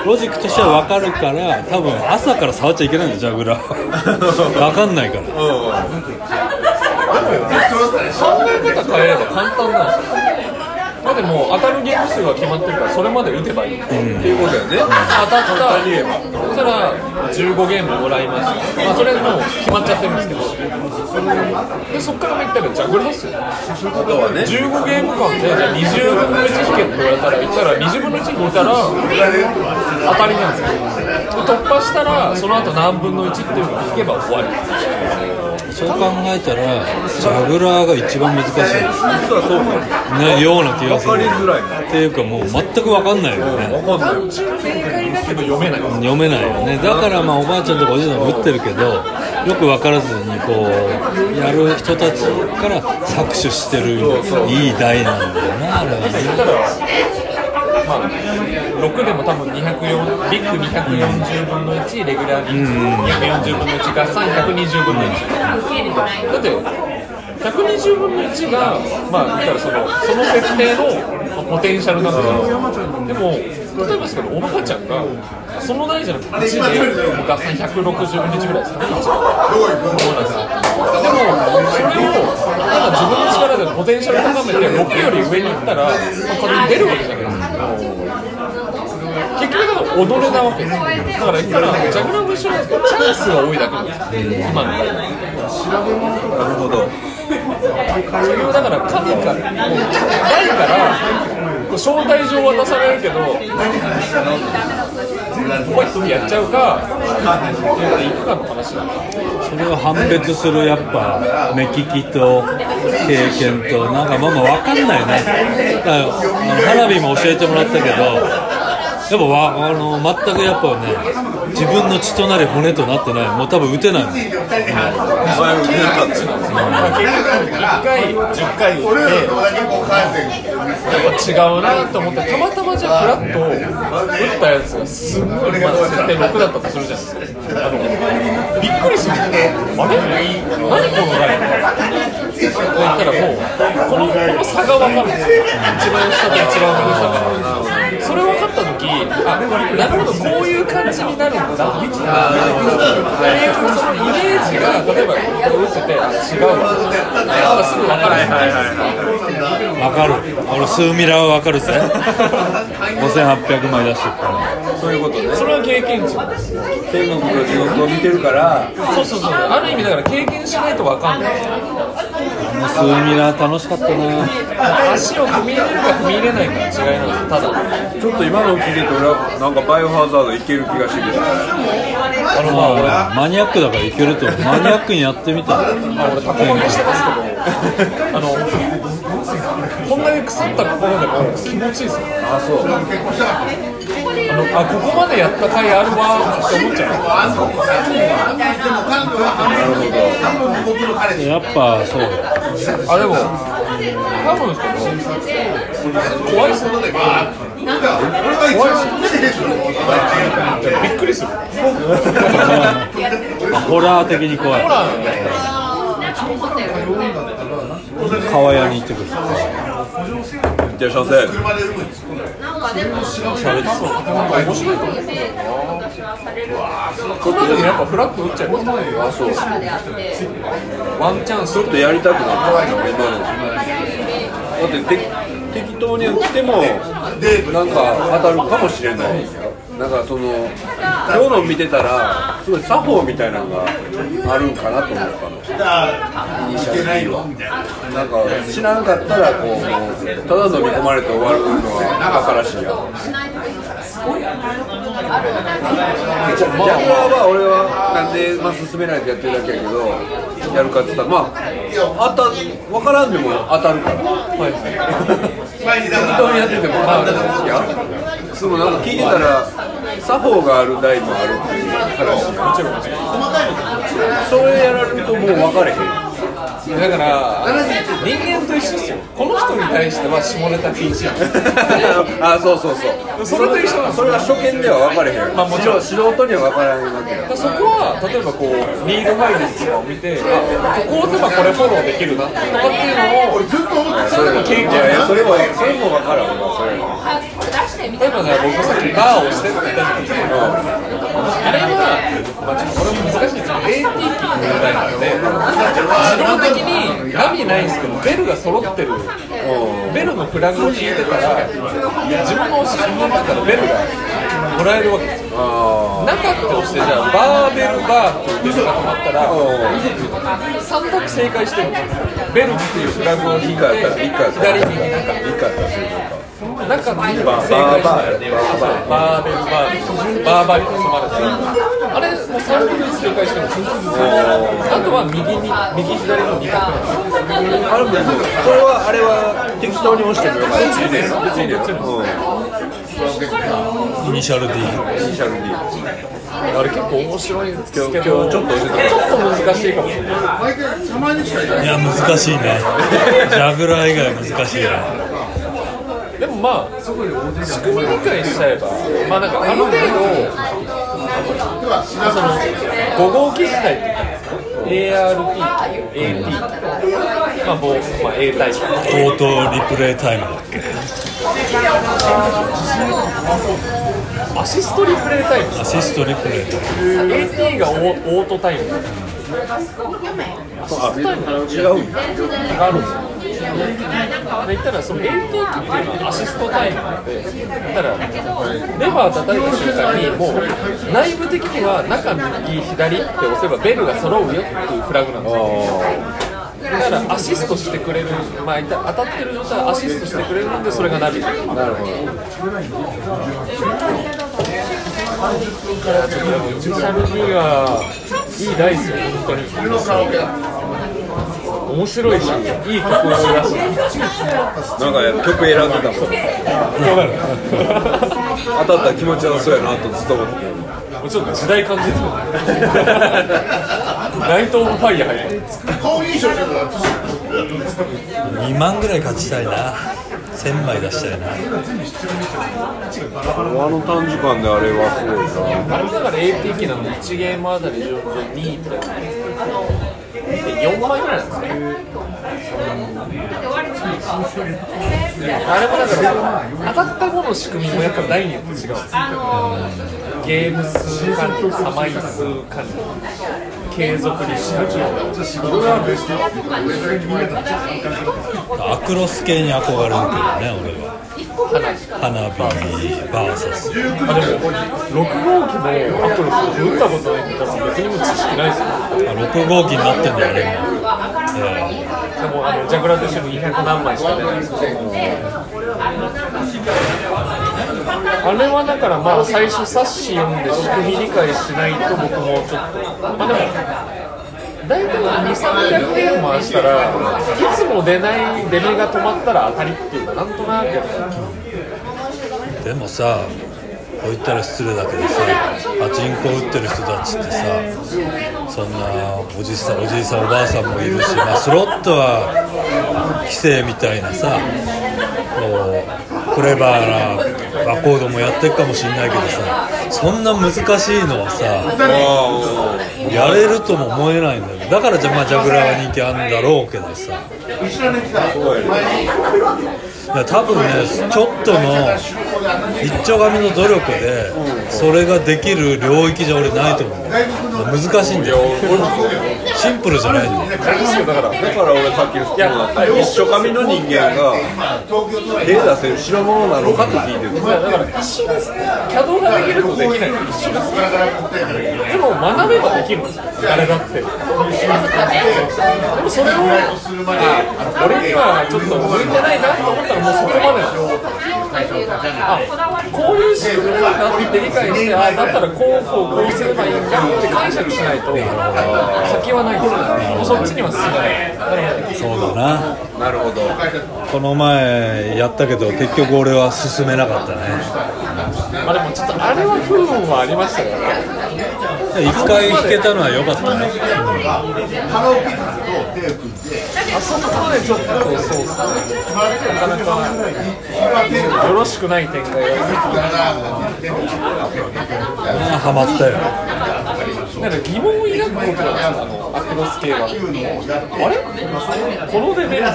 ロジックとしては分かるから多分朝から触っちゃいけないんだよジャグラー。分かんないから。考え方変えれば簡単なんですよだってもう当たるゲーム数が決まってるからそれまで打てばいい、っていうことだよね。当たった。そしたら15ゲームもらいましたまあそれもう決まっちゃってるんですけど。でそっから言ったらジャグラーっすよ。あとはね。15ゲーム間でじゃあ20分の1引けって言われたら言ったら20分の1引いたら当たりなんですよ。で突破したらその後何分の1っていうのを引けば終わりそう考えたらジャグラーが一番難しい。実はそうかねような気がする。分かりづらいっていうかもう全く分かんないよね。分かんない読めない読めないよね。だからまあおばあちゃんとかおじいさんも打ってるけどよく分からずにこうやる人たちから搾取してるいい台なんだよなあれはね6でも多分204ビッグ240分の1レギュラーに240分の1合算120分の1だって120分の1がまあ言ったらそのその設定のポテンシャルなんだけどでも例えばですけどおばあちゃんがその台じゃなくて1で合算160分の1ぐらいですかねでもそれをただ自分の力でポテンシャル高めて6より上に行ったら、まあ、これに出るわけじゃないですか。結局だから踊れなわけですだから言ったらジャグラーも一緒なんですけどチャンスが多いだけなんです今の台なるほどそれをだから神からもう台から招待状渡されるけどポイッとやっちゃうか行くかの話なんでそれを判別するやっぱ目利きと経験となんかまあまあ分かんないねだから花火も教えてもらったけどやっぱわあの全くやっぱね自分の血となり骨となってない。もう多分打てないもん。経験値なんですよ、まあ、結局1回10回打ってやっぱ違うなと思ってたまたまじゃあフラッと打ったやつがすごい、まあ、設定6だったとするじゃないですかあのびっくりするあれ何このラインって言ったらもうこのこの差が分かるんですよ一番下と一番上の差がそれ分かった時あなるほどこういう感じになるんだっていうそのイメージが例えばこれ打ってて違うわなんかすぐ分かるじゃないですか分かる俺スーミラーは。分かるぜ5800枚出してるからそういうことねそれは。経験値なんです天国と地獄を見てるからそうそうそうある意味だから経験しないと分かんないののスーミラ楽しかったな。足を踏み入れるか踏み入れないかの違いなんですよ。ただちょっと今の聞いてて俺はなんかバイオハザードいける気がしてきた。あのまあ俺マニアックだからいけると。思うマニアックにやってみた。らまあ俺タコ負けしてますけど。あのこんなに腐った心でも気持ちいいですよ。あそうあのあここまでやった甲斐あるわって思っちゃう。やっぱそう。あでも多分怖いっ怖いびっくりする。ホラー的に怖い。川屋に行ってくるいってらっしゃいませ。喋ってそうなんか面白いと思う。この時にやっぱフラッグ打っちゃいましたね。あそうワンチャンス。ちょっとやりたくなった。今のだってて適当に打ってもなんか当たるかもしれない。なんかその今日の見てたらすごい作法みたいなのがあるんかなと思ったのイニシャル D はな。んか知らんかったらこうただ飲み込まれて終わるのはバカらしいやん。ジャグラーは俺はなんで、まあ、勧められてやってるだけやけどやるかって言ったらまあ当た分からんでも当たるから。適当にやっててもまあいやでもなんか聞いてたら作法がある台もあるっていう話もちろんそれやらともう分かれへん。だから人間と一緒ですよ。この人に対しては下ネタ禁止なん。あそうそうそう。それと一緒なんですそれは初見では分かれへん、まあもちろん。素人には分からないわけや。そこは例えばこうニールファイルスとかを見てあここを押せばこれフォローできるなとかっていうのをそれでも経験いやいやそれもそれも分からんわそれ例えばね僕さっきバーをしてって言ったじゃないですかあれは、まあ、ちょっとこれも難しいですけど AT 機っていう台なので自動的に波ないんですけどベルが揃ってるベルのフラグを引いてたら自分のお尻になったらベルがもらえるわけですよあなかったとしてじゃあバーベルバーっていうベルが止まったら3択正解してるんですよベルっていうフラグを引いて一回やったら一回やったら左になんか一回やったらそれなんかなんか正解してバーバーバーベルバーベルバーバリと染まるあれもう3択正解してるんですよあとは右に右左の2択なんですよあれもそれはあれは適当に押してもよ別にね別にねイニシャル D イニシャル D あれ結構面白いんですけど今日ちょっと教えてちょっと難しいかもしれないいや難しいねジャグラー以外難しいねもまあ仕組み理解しちゃえばまあなんかある程度その5号機自体っていうか ARP と AT まあ、棒まあ、A タイプ。オートリプレイタイムだっけアシストリプレイタイムアシストリプレイタイム AT がオオートタイムあ違うんだあるんですよで言ったらその AT 機っていうのはアシストタイムなので言ったらレバー叩いた瞬間にもう内部的には中右左って押せばベルが揃うよっていうフラグなんですよ。だからアシストしてくれる、まあ、た当たってる状態アシストしてくれるんでそれがナビ。なるほど。いやちょっとでもイニシャル D はいい台ですよ本当に面白い。しいい曲だしなんか曲選んでたもん。当たったら気持ちよさそうやなとずっと思ってもうちょっと時代感じてるナイト・オブ・ファイヤー入ってる2万ぐらい勝ちたいな。1000枚出したいな。あの短時間であれはすごいな。あれだから機なので1ゲームあたり上々2とかで4枚ぐら。いなんですねあれもだから当たった後の仕組みもやっぱ台によって違うんですよ。ゲーム数管理サマイ数管理継続力アクロス系に憧れるけどね俺は。花火。VS あでも6号機もアクロス打ったことないから逆にも知識ないですよ。あ6号機になってんだよあれも、えでもあのジャグラーと一緒に200何枚しか出ないですけどあれはだからまあ最初冊子読んで仕組み理解しないと僕もちょっとまあでも大体2300円回したらいつも出ない出目が止まったら当たりっていうかなんとなくでもさこう言ったら失礼だけどさパチンコ打ってる人たちってさそんなおじさんおじいさんおばあさんもいるし、まあ、スロットは規制みたいなさクレバーなアコードもやってるかもしんないけどさそんな難しいのはさやれるとも思えないんだよだからじゃまあジャグラーが人気あるんだろうけどさ多分ねちょっとの一丁紙の努力でそれができる領域じゃ俺ないと思う。難しいんだよ。シンプルじゃないんだよだからだから俺さっき一緒紙の人間が手出せる代物なのかって聞いてる。だから一緒ですキャドができるとできない。の一緒ですでも学べばできる。んですよ誰だってでもそれをあ俺にはちょっと向いてないなと思ったらもうそこまでなんですよあこういう仕組みなって理解してあだったらこうこうこうすればいいんだって解釈しな。いと先はないですよもうそっちには進めないそうだななるほどこの前やったけど結局俺は進めなかったね。まあでもちょっとあれは不運はありましたよね一回弾けたのは良かったね。あそこまでちょっとそうですねなかなかよろしくない展開がハマったよなんか疑問を抱くことなんですよあのアクロス系はあれこのレベルな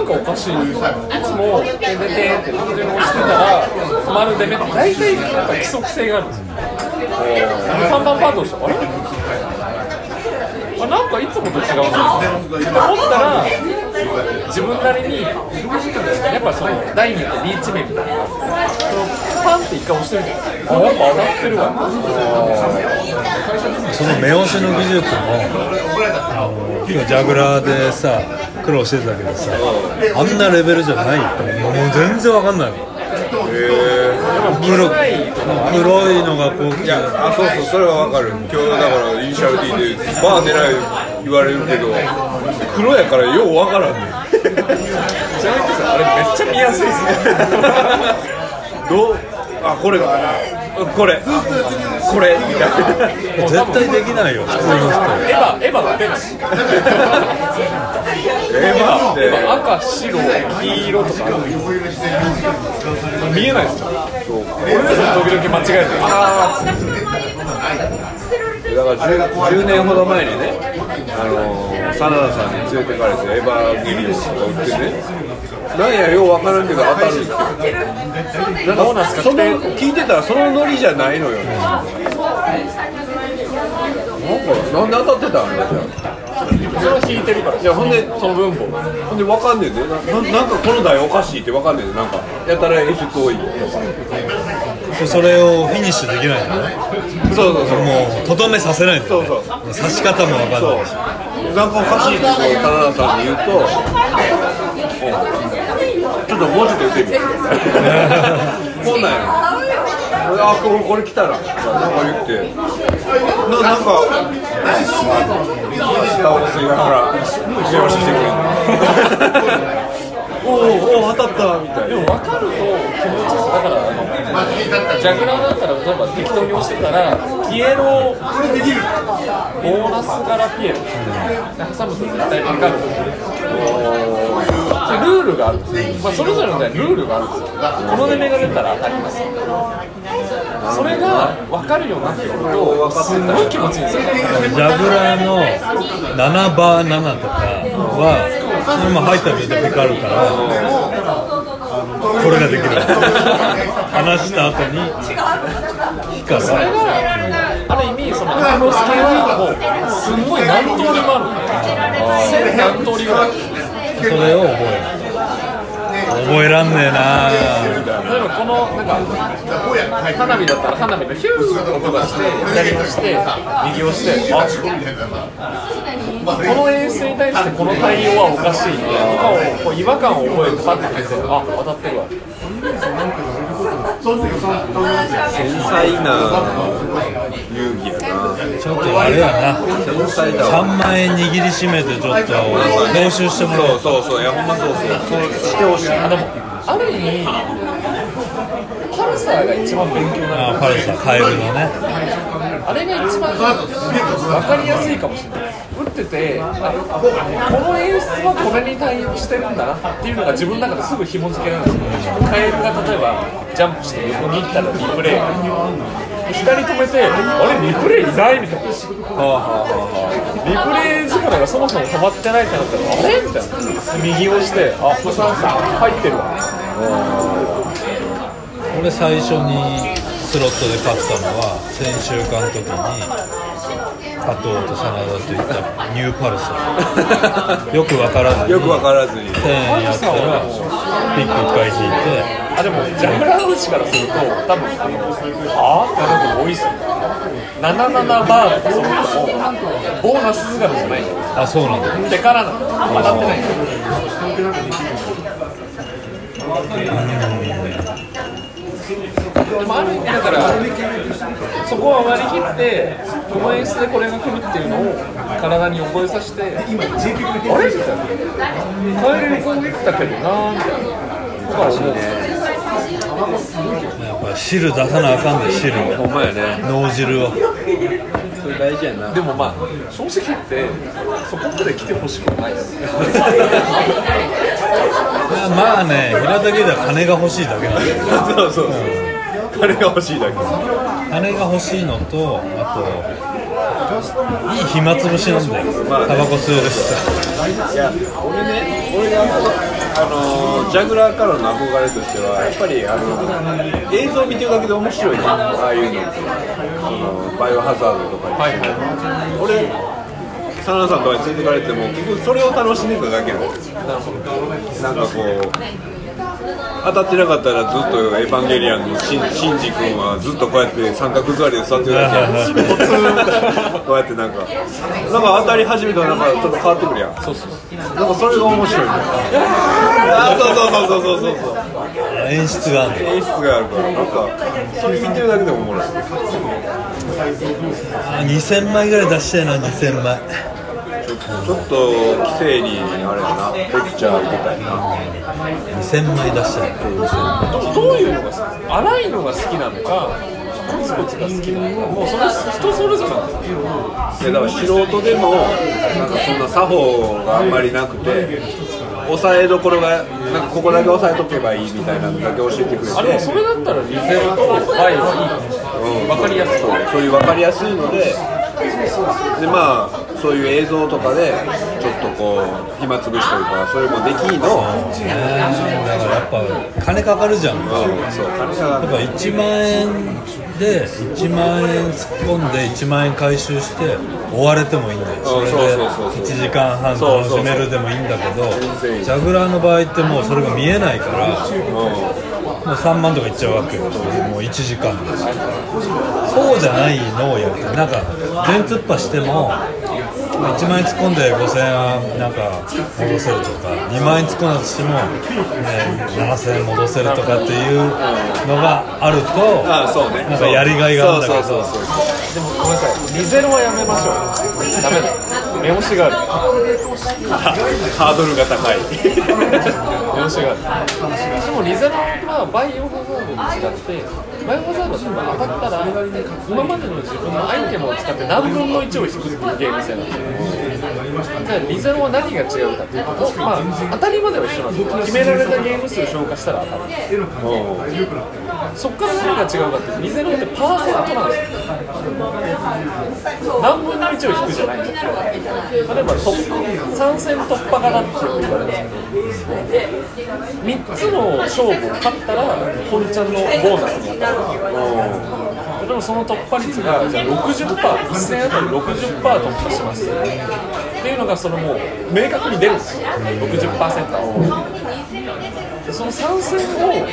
んかおかしいいつも「ててて」って何でも押してたら止まる出目って大体なんか規則性があるんですよパンパンパンとしてあれあなんかいつもと違う。なって思ったら自分なりにやっぱその第2ってリーチ面みたいなのがあってそのパンって一回押してみてあやっぱ上がってるわその目押しの技術もあの今日ジャグラーでさ苦労してたけどさあんなレベルじゃない。もう全然わかんない。もん黒黒いのがこう来ていやあそうそうそれはわかる。今日だからイニシャル D でバー狙い言われるけど黒やからようわからんねん。ちなみにさあれめっちゃ見やすいですね。どう？あこれがこれ。これ。絶対できないよ普通の人。エヴァエヴァが出ない赤白黄色とか見えないですよ。俺ですら時々間違えてあだから 10, 10年ほど前にね、あのー、真田さんに連れてかれてエヴァギリオンとか売ってね。なんやようわからんけど当たるってなんかその聞いてたらそのノリじゃないのよ。ねなんかなんで当たってたんだじゃそれは引いてるから。いやほんでその分母。あほんでわかんねえで。なななんかこの台おかしいってわかんねえで。なんかやたら演出多いとか。それをフィニッシュできないのね。そうそうそう。もうとどめさせないんだよねそう。刺し方もわかんないし。なんかおかしいってこう真田さんに言うとちょっともうちょっと言ってみ。よ うこんなんやあこれこれ来たら。なんか言って。ななんか。下を吸いながら電話してくれるおおお当たった。みたいなでも分かると気持ちいいですだからあのジャグラーだったら例えば適当に押してたらピエロボーナス柄ピエロ挟むと絶対分かる。それルールがあるんですよ、まあ、それぞれのねルールがあるんですよ。この出目が出たら当たります。それが分かるようになってくるとすごい気持ちいいんですよ。ジャグラーの7バー7とかは今入ったら絶対かかるからこれができる。話した後に光るそれがあある意味そのアクロス系はもうすんごい何通りもあるんで千何通りぐらいそれを覚え覚えらんねえな。例えばこのなんか花火だったら花火のヒューッと音がして左押して右押してあこの演出に対してこの対応はおかしいみたいなとかをこう違和感を覚えてパッて見てあ当たってるわ。繊細な。遊戯やな。ちょっとあれやな。繊細だ3万円握りしめてちょっと練習してもらそうそうそういやほんまそうそうそうしてほしいあでもある意味パルサーが一番勉強にな。るあパルサーカエルのねあれが一番分かりやすいかもしれな。いっててあこの演出はこれに対応してるんだなっていうのが自分の中ですぐ紐付けられるんですよ。カエルが例えばジャンプして横に行ったらリプレイ。左止めてあれリプレイいないみたいな。リプレイ力がそもそも止まってないってなったらあれみたいな。右押してあこれ入ってるわ。俺最初にスロットで勝ったのは先週間の時に加藤と真田といったニューパルサーよく分からずによく分からずに。1000円やったらピックいっぱい引いて。あでもジャグラー打ちからすると多分あのはあって多いっすよ77バーとかそういうのもボーナス姿じゃない。あそうなんだ。手からなの。当たってない。ん。ですよでもある意味だからそこは割り切ってこの演出でこれが来るっていうのを体に覚えさせてあれ？みたいなカエルに攻撃だけどなみたいな。とか思うやっぱ汁出さなあかんで汁ほんまやね。脳汁を。それ大事やな。でもまあ正直言ってそこまで来てほしくはないです まあね平田家では金が欲しいだけなんだよ。そうそうそう 金が欲しいだけ。金が欲しいのとあといい暇つぶしなんだよ。タバコ吸えるしさ。いや俺ね俺があのジャグラーからの憧れとしてはやっぱりあの映像を見てるだけで面白いね。ああいうのってそのバイオハザードとかに、はいはい。俺サナさんとかに連れてかれても結局それを楽しんでただけなのなんかこう当たってなかったらずっとエヴァンゲリアンのシンシンジ君はずっとこうやって三角座りで座ってるだけやん。こうやってなんかなんか当たり始めたらなんかちょっと変わってくるやん。そうそう。なんかそれが面白いんだよあそうそうそうそうそうそう。演出があるの。演出があるからなんかそれ見てるだけでもおもろい。あ2000枚ぐらい出したいな2000枚ちょっと規制にあれやなレクチャー受けたいな。2000枚出したいどどういうのが好き荒いのが好きなのかコツコツが好きなのかもうそれ人それぞれなんですよ。いやだから素人でもなんかそんな作法があんまりなくて押さえどころがなんかここだけ押さえとけばいいみたいなのだけ教えてくれて。あでもそれだったらリゼロとバイはいいかもしれない。分かりやすそうそういう分かりやすいのででまあそういう映像とかでちょっとこう暇つぶしというかそれもできんの、だからやっぱ金かかるじゃん。そう金がやっぱ1万円で1万円突っ込んで1万円回収して終われてもいいんだよ。それでそうそうそうそう。1時間半楽しめるでもいいんだけどジャグラーの場合ってもうそれが見えないからもう3万とかいっちゃうわけよ。もう1時間。でそうじゃないのをやるなんか全突破しても1万円突っ込んで5000円はなんか戻せるとか2万円突っ込んだとしても、ね、7000円戻せるとかっていうのがあるとなんかやりがいがあるんだけど。でもごめんなさい。リゼロはやめましょう。ダメだ目押しがある。ハードルが高い。目押しがある。でもリザルトはバイオハザードに違ってバイオハザードって当たったら今までの自分のアイテムを使って何分の1を引くっていうゲーム性なんですよじゃあリゼロは何が違うかっていうと、まあ、当たりまでは一緒なんですよ決められたゲーム数消化したら当たる。そっから何が違うかっていうとリゼロってパーセントなんですよ。何分の1を引くじゃないんですよ。例えば突3戦突破型ってよく言われるんですけど3つの勝負を勝ったら本ちゃんのボーナスに当たる。で例えばその突破率がじゃあ60%、一戦あたり60%突破しますっていうのがそのもう明確に出るんですよ、60%を。でその3戦を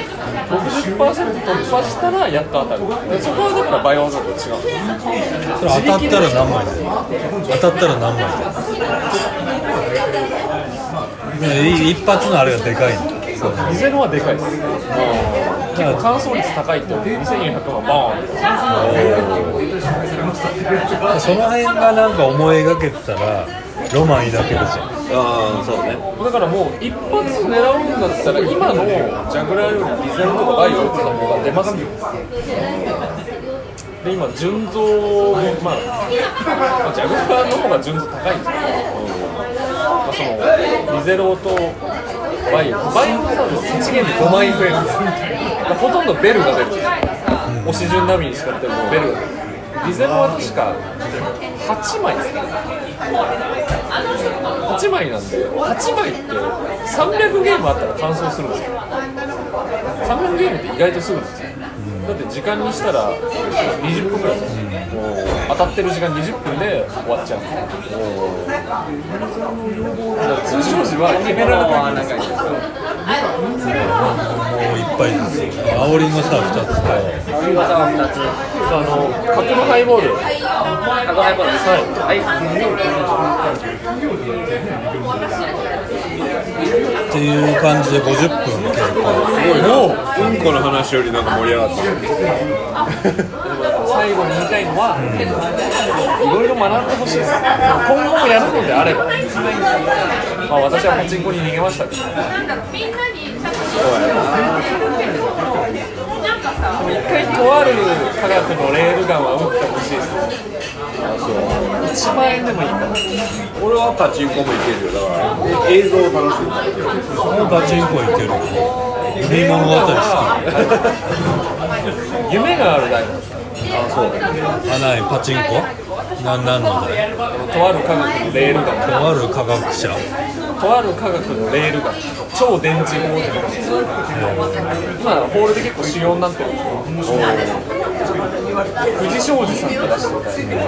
60%突破したらやっと当たる。でそこはだからバイオハザードと違う当たったら何枚？で当たったら何枚？でい一発のあれがでかいんだリゼロはでかいです。結構乾燥率高いって2400万ボーン。その辺がなんか思い描けてたらロマン抱けるじゃんああそうね。だからもう一発狙うんだったら今のジャグラーよりリゼロとかバイオの方が出ますよ。で今純増まあ、まあ、ジャグラーの方が純増高いんですけど、まあ、そのリゼロとバイオ。バイオハザード1ゲーム5万円増えるんですほとんどベルが出るんです押し順並みに使ってもベルが出るリゼロは確か8枚ですか8枚なんで8枚って300ゲームあったら完走するんですよ。300ゲームって意外とすぐなんですよ。だって時間にしたら20分ぐらい。ですよ、もう当たってる時間20分で終わっちゃう。だから通常時は決められない。んですよもういっぱいですよ。煽りのさ2つと振り技は2つあの角のハイボール。角ハイボール。ですはい、っていう感じで50分結構。すごいな。うんこの話よりなんか盛り上がった最後に言いたいのは、いろいろ学んでほしいです今後もやるのであれば、まあ、私はパチンコに逃げましたけど。でも一回とある科学のレールガンは打ってほしいです1万円でもいいから俺はパチンコもいけるよ。だから映像を楽しんでもうパチンコいける。海物語好夢がある大学きあないパチンコ？なんなんのだよとある科学のレールガンとある科学者とある科学のレールガン超電磁砲って今ホールで結構主要になってるんですよ藤庄司さんが出してた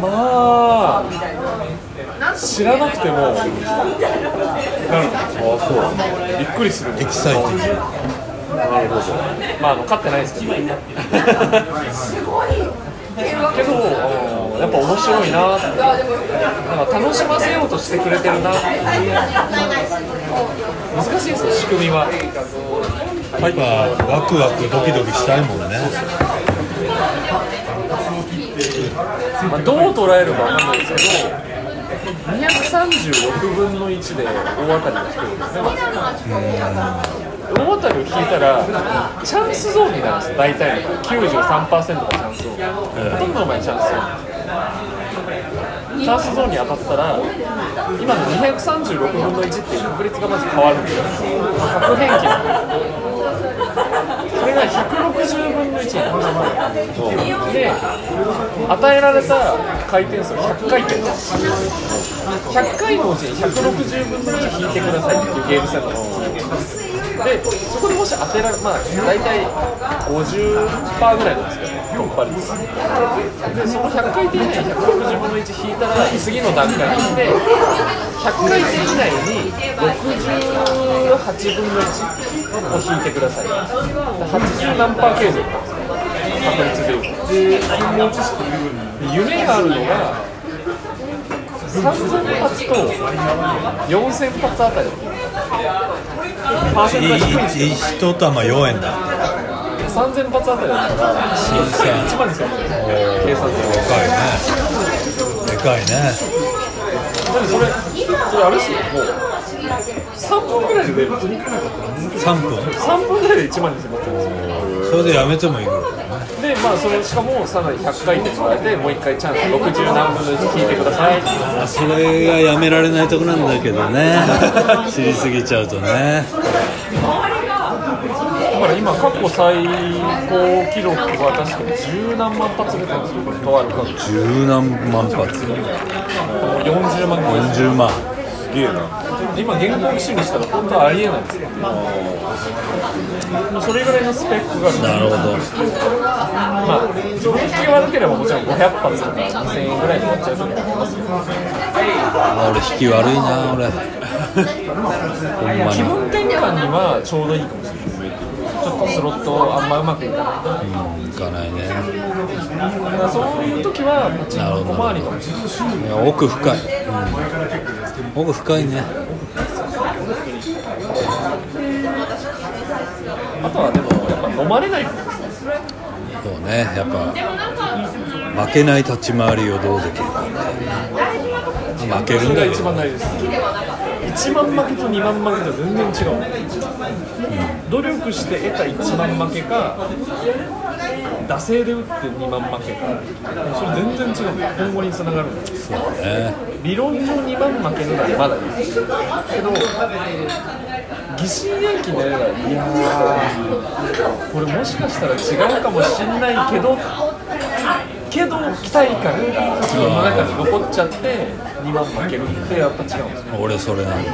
まあ知らなくてもなるんですよびっくりする。エキサイティングまああの勝ってないですけど けどやっぱ面白いなって。なんか楽しませようとしてくれてるな難しいですよ仕組みは。やっぱワクワクドキドキしたいもんね。まあ、どう捉えるかわかんないですけど236分の1で大当たりが来てるんですね大当たりを引いたらチャンスゾーンになるんですよ大体の93%がチャンスゾーンほとんどの場合チャンスゾーンチャンスゾーンに当たったら今の236分の1っていう確率がまず変わるんですよ核変形それが160分の1になるんですで与えられた回転数100回転100回のうちに160分の1引いてくださいっていうゲームセットなんですでそこでもし当てられまあ大体50%ぐらいなんですけど突破率でその100回転以内に160分の1引いたら次の段階に行って100回転以内に68分の1を引いてください。80何パー継続なんですよ確率でいうとで夢があるのが3000発と4000発あたり。パーセントが低いんですよ玉4円だ。3000発あたりだったら1万ですよ。計算するでかいね。でかいねそれそれあれですよもう3分ぐらいで出るんですよ3分3分ぐらいで1万ですよ。それでやめてもいいぐらいでまあそれしかもさらに100回転加えてもう1回チャンス60何分の1引いてください。あそれがやめられないとこなんだけどね。知りすぎちゃうとね。だから今過去最高記録は確かに十何万発出てるんですよとある数。十何万発。40万超え40万。すげえな今原稿機種にしたら本当はありえないんですよもうそれぐらいのスペックがあるなるほどまあ自分気が悪ければもちろん500発とか2000円ぐらいで終わっちゃう時もありますけど。あ俺引き悪いな俺。気分転換にはちょうどいいかもしれないちょっとスロットあんまうまくいかないうんいかないね。だからそういう時はパチンコ小回りか。もしれないいや奥深い、うん、奥深いねあとはでもやっぱ飲まれない。そうねやっぱ負けない立ち回りをどうできるか。って負けるんだけそれが一番ど大事です。1万負けと2万負けと全然違う、努力して得た1万負けか惰性で打って2万負けか。それ全然違う。今後につながる。んですそうね。理論上2万負けるならまだいい。けど疑心暗鬼になればいやーこれもしかしたら違うかもしんないけどけど期待感が自分の中に残っちゃって2万負けるってやっぱ違うんですよ俺それなんだ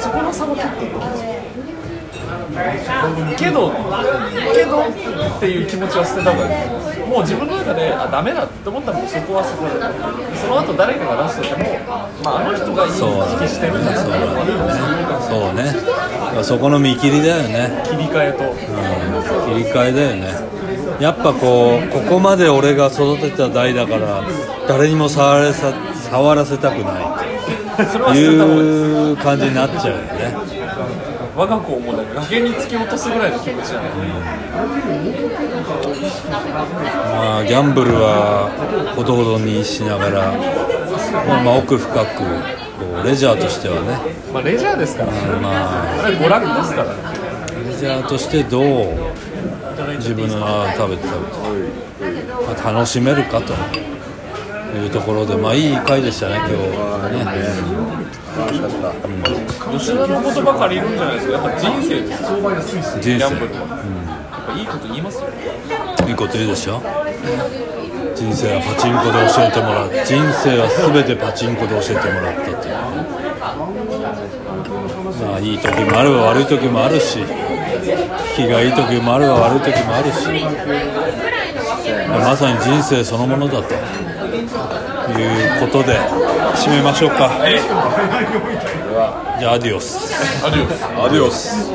そこの差は結構大きいけどけどっていう気持ちは捨てた方がいい。もう自分の中であダメだって思ったらもうそこはそこでその後誰かが出してても、まあ、あの人がいいそうだ引きしてるんだそうだそうね。そこの見切りだよね。切り替えと。切り替えだよねやっぱこうここまで俺が育てた代だから誰にも触らさ触らせたくないいう感じになっちゃうよね我が子をもう崖に突き落とすぐらいの気持ちなんでまあギャンブルはほどほどにしながら、まあ、まあ奥深くレジャーとしてはね。まあレジャーですから。まああれ娯楽ですから。レジャーとしてどう自分のあ食べて食べて、まあ、楽しめるかと。いうところで。まあいい回でしたね今日。はね楽しかった吉田の言葉借りるんじゃないですか？やっぱ人生です。人ギャンブ生。ルは、やっぱいいこと言いますよいいこと言うでしょ？人生はパチンコで教えてもらう。人生は全てパチンコで教えてもらったっていうまあいい時もあれば悪い時もあるし気がいい時もあれば悪い時もあるし。まさに人生そのものだと。いうことで締めましょうか。じゃあアディオス。アディオス。アディオス